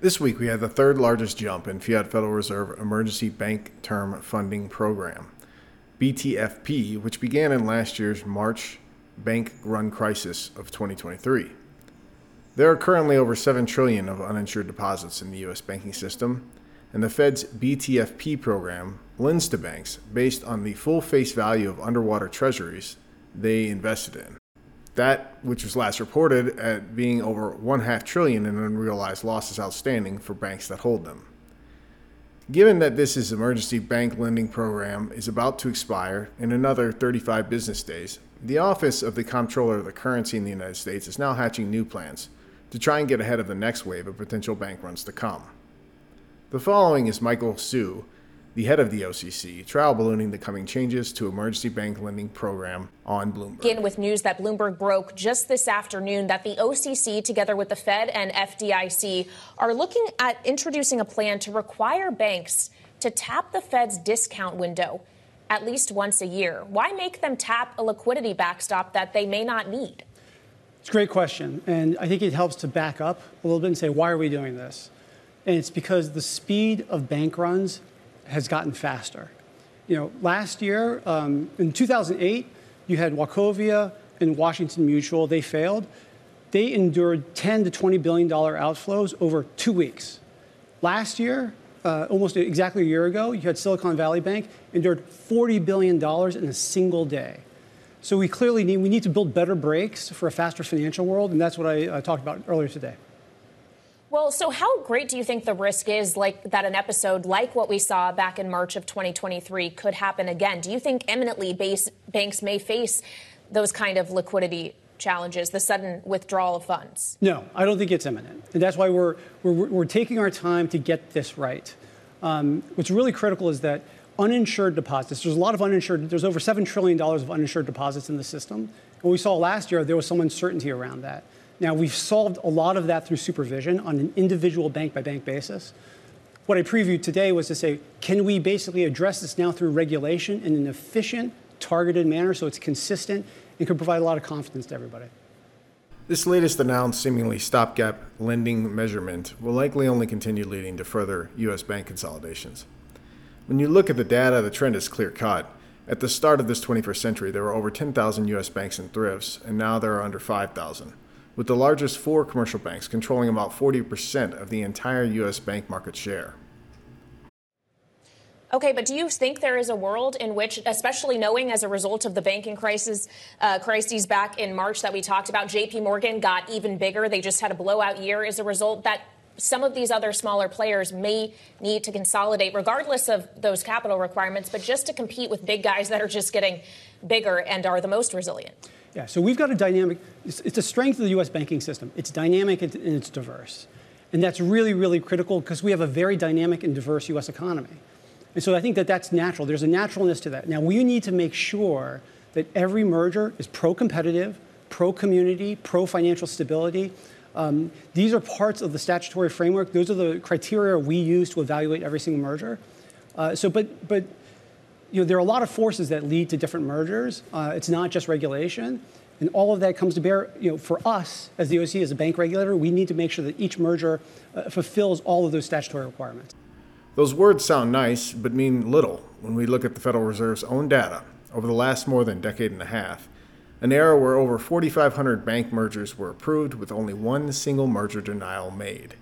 This week, we had the third largest jump in Fiat Federal Reserve Emergency Bank Term Funding Program, BTFP, which began in last year's March bank run crisis of 2023. There are currently over 7 trillion of uninsured deposits in the US banking system, and the Fed's BTFP program lends to banks based on the full face value of underwater treasuries they invested in. That, which was last reported at being over one half trillion in unrealized losses outstanding for banks that hold them. Given that this is emergency bank lending program is about to expire in another 35 business days, the office of the comptroller of the currency in the United States is now hatching new plans to try and get ahead of the next wave of potential bank runs to come. The following is Michael Hsu, the head of the OCC, trial ballooning the coming changes to emergency bank lending program on Bloomberg. Begin with news that Bloomberg broke just this afternoon that the OCC, together with the Fed and FDIC, are looking at introducing a plan to require banks to tap the Fed's discount window at least once a year. Why make them tap a liquidity backstop that they may not need? It's a great question. And I think it helps to back up a little bit and say, why are we doing this? And it's because the speed of bank runs has gotten faster. You know, last year, um, in 2008, you had Wachovia and Washington Mutual. They failed. They endured 10 to 20 billion dollar outflows over two weeks. Last year, uh, almost exactly a year ago, you had Silicon Valley Bank endured 40 billion dollars in a single day. So we clearly need we need to build better brakes for a faster financial world, and that's what I uh, talked about earlier today. Well, so how great do you think the risk is like that an episode like what we saw back in March of 2023 could happen again? Do you think eminently base, banks may face those kind of liquidity challenges, the sudden withdrawal of funds? No, I don't think it's imminent. And that's why we're, we're, we're taking our time to get this right. Um, what's really critical is that uninsured deposits, there's a lot of uninsured, there's over $7 trillion of uninsured deposits in the system. And we saw last year, there was some uncertainty around that. Now, we've solved a lot of that through supervision on an individual bank by bank basis. What I previewed today was to say, can we basically address this now through regulation in an efficient, targeted manner so it's consistent and can provide a lot of confidence to everybody? This latest announced seemingly stopgap lending measurement will likely only continue leading to further U.S. bank consolidations. When you look at the data, the trend is clear cut. At the start of this 21st century, there were over 10,000 U.S. banks and thrifts, and now there are under 5,000 with the largest four commercial banks controlling about 40% of the entire U.S. bank market share. Okay, but do you think there is a world in which, especially knowing as a result of the banking crisis, uh, crises back in March that we talked about, J.P. Morgan got even bigger. They just had a blowout year as a result. That some of these other smaller players may need to consolidate, regardless of those capital requirements, but just to compete with big guys that are just getting bigger and are the most resilient. Yeah, so we've got a dynamic, it's, it's a strength of the US banking system. It's dynamic and, it's diverse. And that's really, really critical because we have a very dynamic and diverse US economy. And so I think that that's natural. There's a naturalness to that. Now, we need to make sure that every merger is pro competitive, pro community, pro financial stability. Um, these are parts of the statutory framework. Those are the criteria we use to evaluate every single merger. Uh, so, but, but you know, there are a lot of forces that lead to different mergers. Uh, it's not just regulation. And all of that comes to bear, you know, for us as the OC, as a bank regulator, we need to make sure that each merger uh, fulfills all of those statutory requirements. Those words sound nice, but mean little when we look at the Federal Reserve's own data over the last more than decade and a half. An era where over 4,500 bank mergers were approved with only one single merger denial made.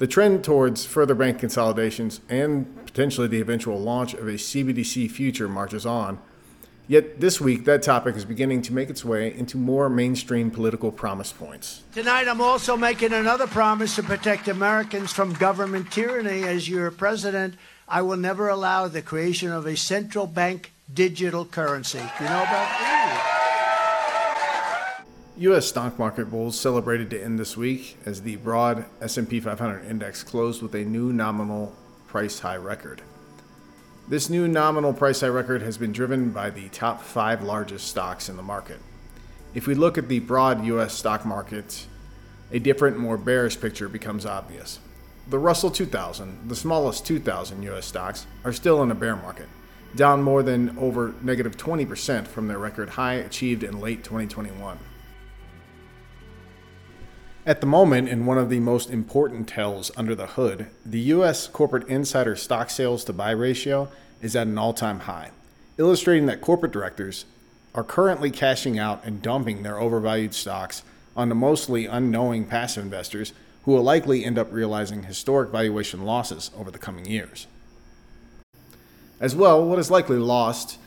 The trend towards further bank consolidations and potentially the eventual launch of a CBDC future marches on. Yet this week, that topic is beginning to make its way into more mainstream political promise points. Tonight, I'm also making another promise to protect Americans from government tyranny. As your president, I will never allow the creation of a central bank digital currency. You know about that? U.S. stock market bulls celebrated to end this week as the broad S&P 500 index closed with a new nominal price high record. This new nominal price high record has been driven by the top five largest stocks in the market. If we look at the broad U.S. stock market, a different, more bearish picture becomes obvious. The Russell 2000, the smallest 2,000 U.S. stocks, are still in a bear market, down more than over negative 20% from their record high achieved in late 2021. At the moment, in one of the most important tells under the hood, the U.S. corporate insider stock sales to buy ratio is at an all time high, illustrating that corporate directors are currently cashing out and dumping their overvalued stocks onto mostly unknowing passive investors who will likely end up realizing historic valuation losses over the coming years. As well, what is likely lost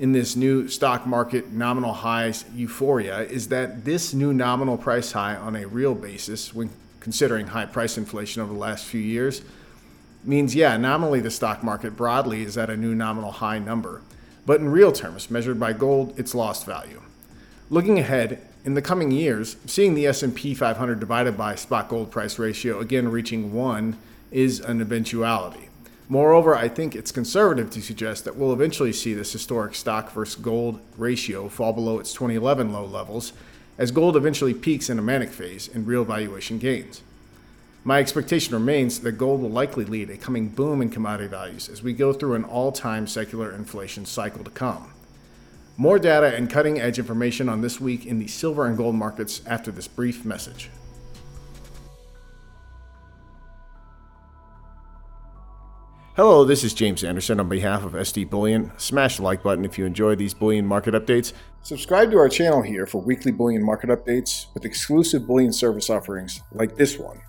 in this new stock market nominal highs euphoria is that this new nominal price high on a real basis, when considering high price inflation over the last few years, means, yeah, nominally the stock market broadly is at a new nominal high number. But in real terms, measured by gold, it's lost value. Looking ahead, in the coming years, seeing the S&P 500 divided by spot gold price ratio again reaching 1 is an eventuality. Moreover, I think it's conservative to suggest that we'll eventually see this historic stock versus gold ratio fall below its 2011 low levels as gold eventually peaks in a manic phase and real valuation gains. My expectation remains that gold will likely lead a coming boom in commodity values as we go through an all time secular inflation cycle to come. More data and cutting edge information on this week in the silver and gold markets after this brief message. Hello, this is James Anderson on behalf of SD Bullion. Smash the like button if you enjoy these bullion market updates. Subscribe to our channel here for weekly bullion market updates with exclusive bullion service offerings like this one.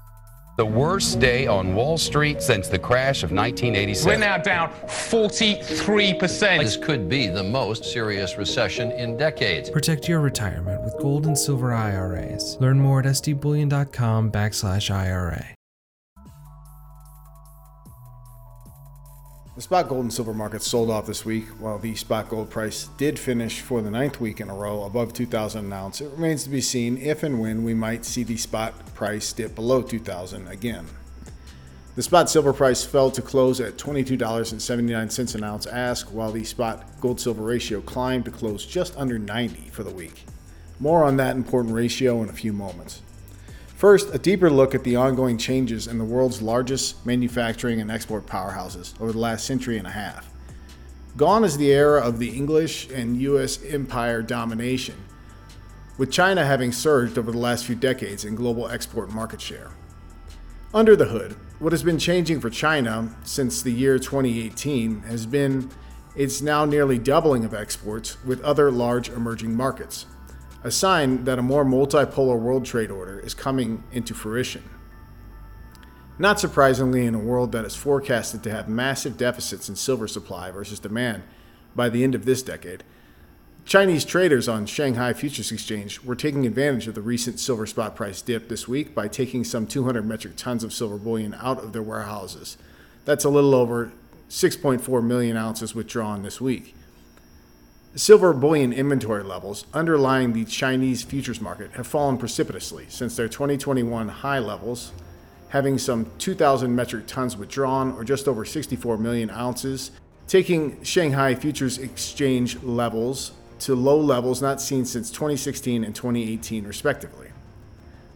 The worst day on Wall Street since the crash of 1987. We're now down 43%. This could be the most serious recession in decades. Protect your retirement with gold and silver IRAs. Learn more at sdbullion.com backslash IRA. The spot gold and silver markets sold off this week, while the spot gold price did finish for the ninth week in a row above 2,000 an ounce. It remains to be seen if and when we might see the spot price dip below 2,000 again. The spot silver price fell to close at $22.79 an ounce ask, while the spot gold silver ratio climbed to close just under 90 for the week. More on that important ratio in a few moments. First, a deeper look at the ongoing changes in the world's largest manufacturing and export powerhouses over the last century and a half. Gone is the era of the English and U.S. empire domination, with China having surged over the last few decades in global export market share. Under the hood, what has been changing for China since the year 2018 has been its now nearly doubling of exports with other large emerging markets a sign that a more multipolar world trade order is coming into fruition. Not surprisingly, in a world that is forecasted to have massive deficits in silver supply versus demand by the end of this decade, Chinese traders on Shanghai Futures Exchange were taking advantage of the recent silver spot price dip this week by taking some 200 metric tons of silver bullion out of their warehouses. That's a little over 6.4 million ounces withdrawn this week. Silver bullion inventory levels underlying the Chinese futures market have fallen precipitously since their 2021 high levels, having some 2,000 metric tons withdrawn, or just over 64 million ounces, taking Shanghai Futures Exchange levels to low levels not seen since 2016 and 2018, respectively.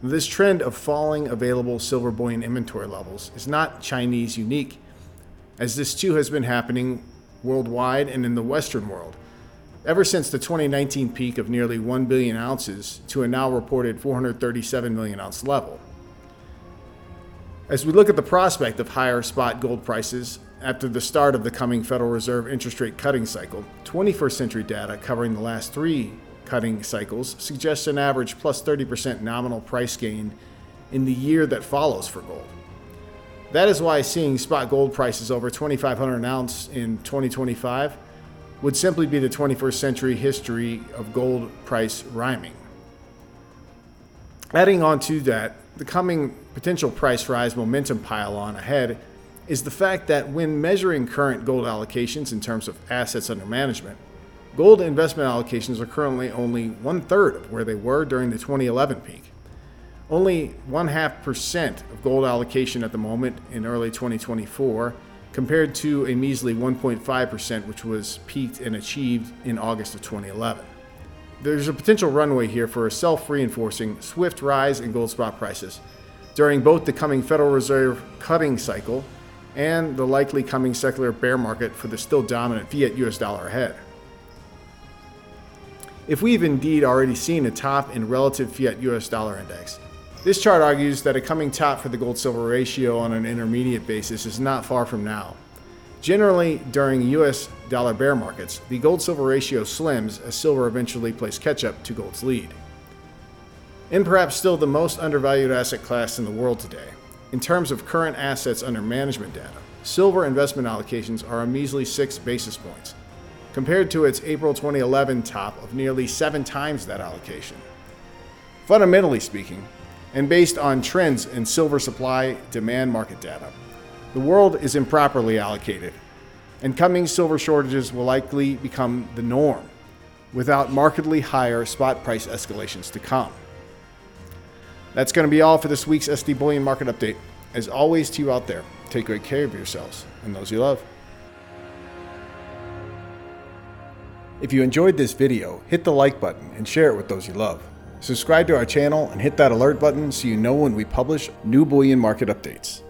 This trend of falling available silver bullion inventory levels is not Chinese unique, as this too has been happening worldwide and in the Western world ever since the 2019 peak of nearly 1 billion ounces to a now reported 437 million ounce level. As we look at the prospect of higher spot gold prices after the start of the coming Federal Reserve interest rate cutting cycle, 21st century data covering the last three cutting cycles suggests an average plus 30% nominal price gain in the year that follows for gold. That is why seeing spot gold prices over 2,500 an ounce in 2025 would simply be the 21st century history of gold price rhyming. Adding on to that, the coming potential price rise momentum pile on ahead is the fact that when measuring current gold allocations in terms of assets under management, gold investment allocations are currently only one third of where they were during the 2011 peak. Only one half percent of gold allocation at the moment in early 2024 compared to a measly 1.5%, which was peaked and achieved in August of 2011. There's a potential runway here for a self reinforcing, swift rise in gold spot prices during both the coming Federal Reserve cutting cycle and the likely coming secular bear market for the still dominant fiat US dollar ahead. If we've indeed already seen a top in relative fiat US dollar index, This chart argues that a coming top for the gold silver ratio on an intermediate basis is not far from now. Generally, during US dollar bear markets, the gold silver ratio slims as silver eventually plays catch up to gold's lead. And perhaps still the most undervalued asset class in the world today, in terms of current assets under management data, silver investment allocations are a measly 6 basis points, compared to its April 2011 top of nearly 7 times that allocation. Fundamentally speaking, and based on trends in silver supply demand market data, the world is improperly allocated, and coming silver shortages will likely become the norm, without markedly higher spot price escalations to come. That's going to be all for this week's SD Bullion Market Update. As always, to you out there, take great care of yourselves and those you love. If you enjoyed this video, hit the like button and share it with those you love. Subscribe to our channel and hit that alert button so you know when we publish new bullion market updates.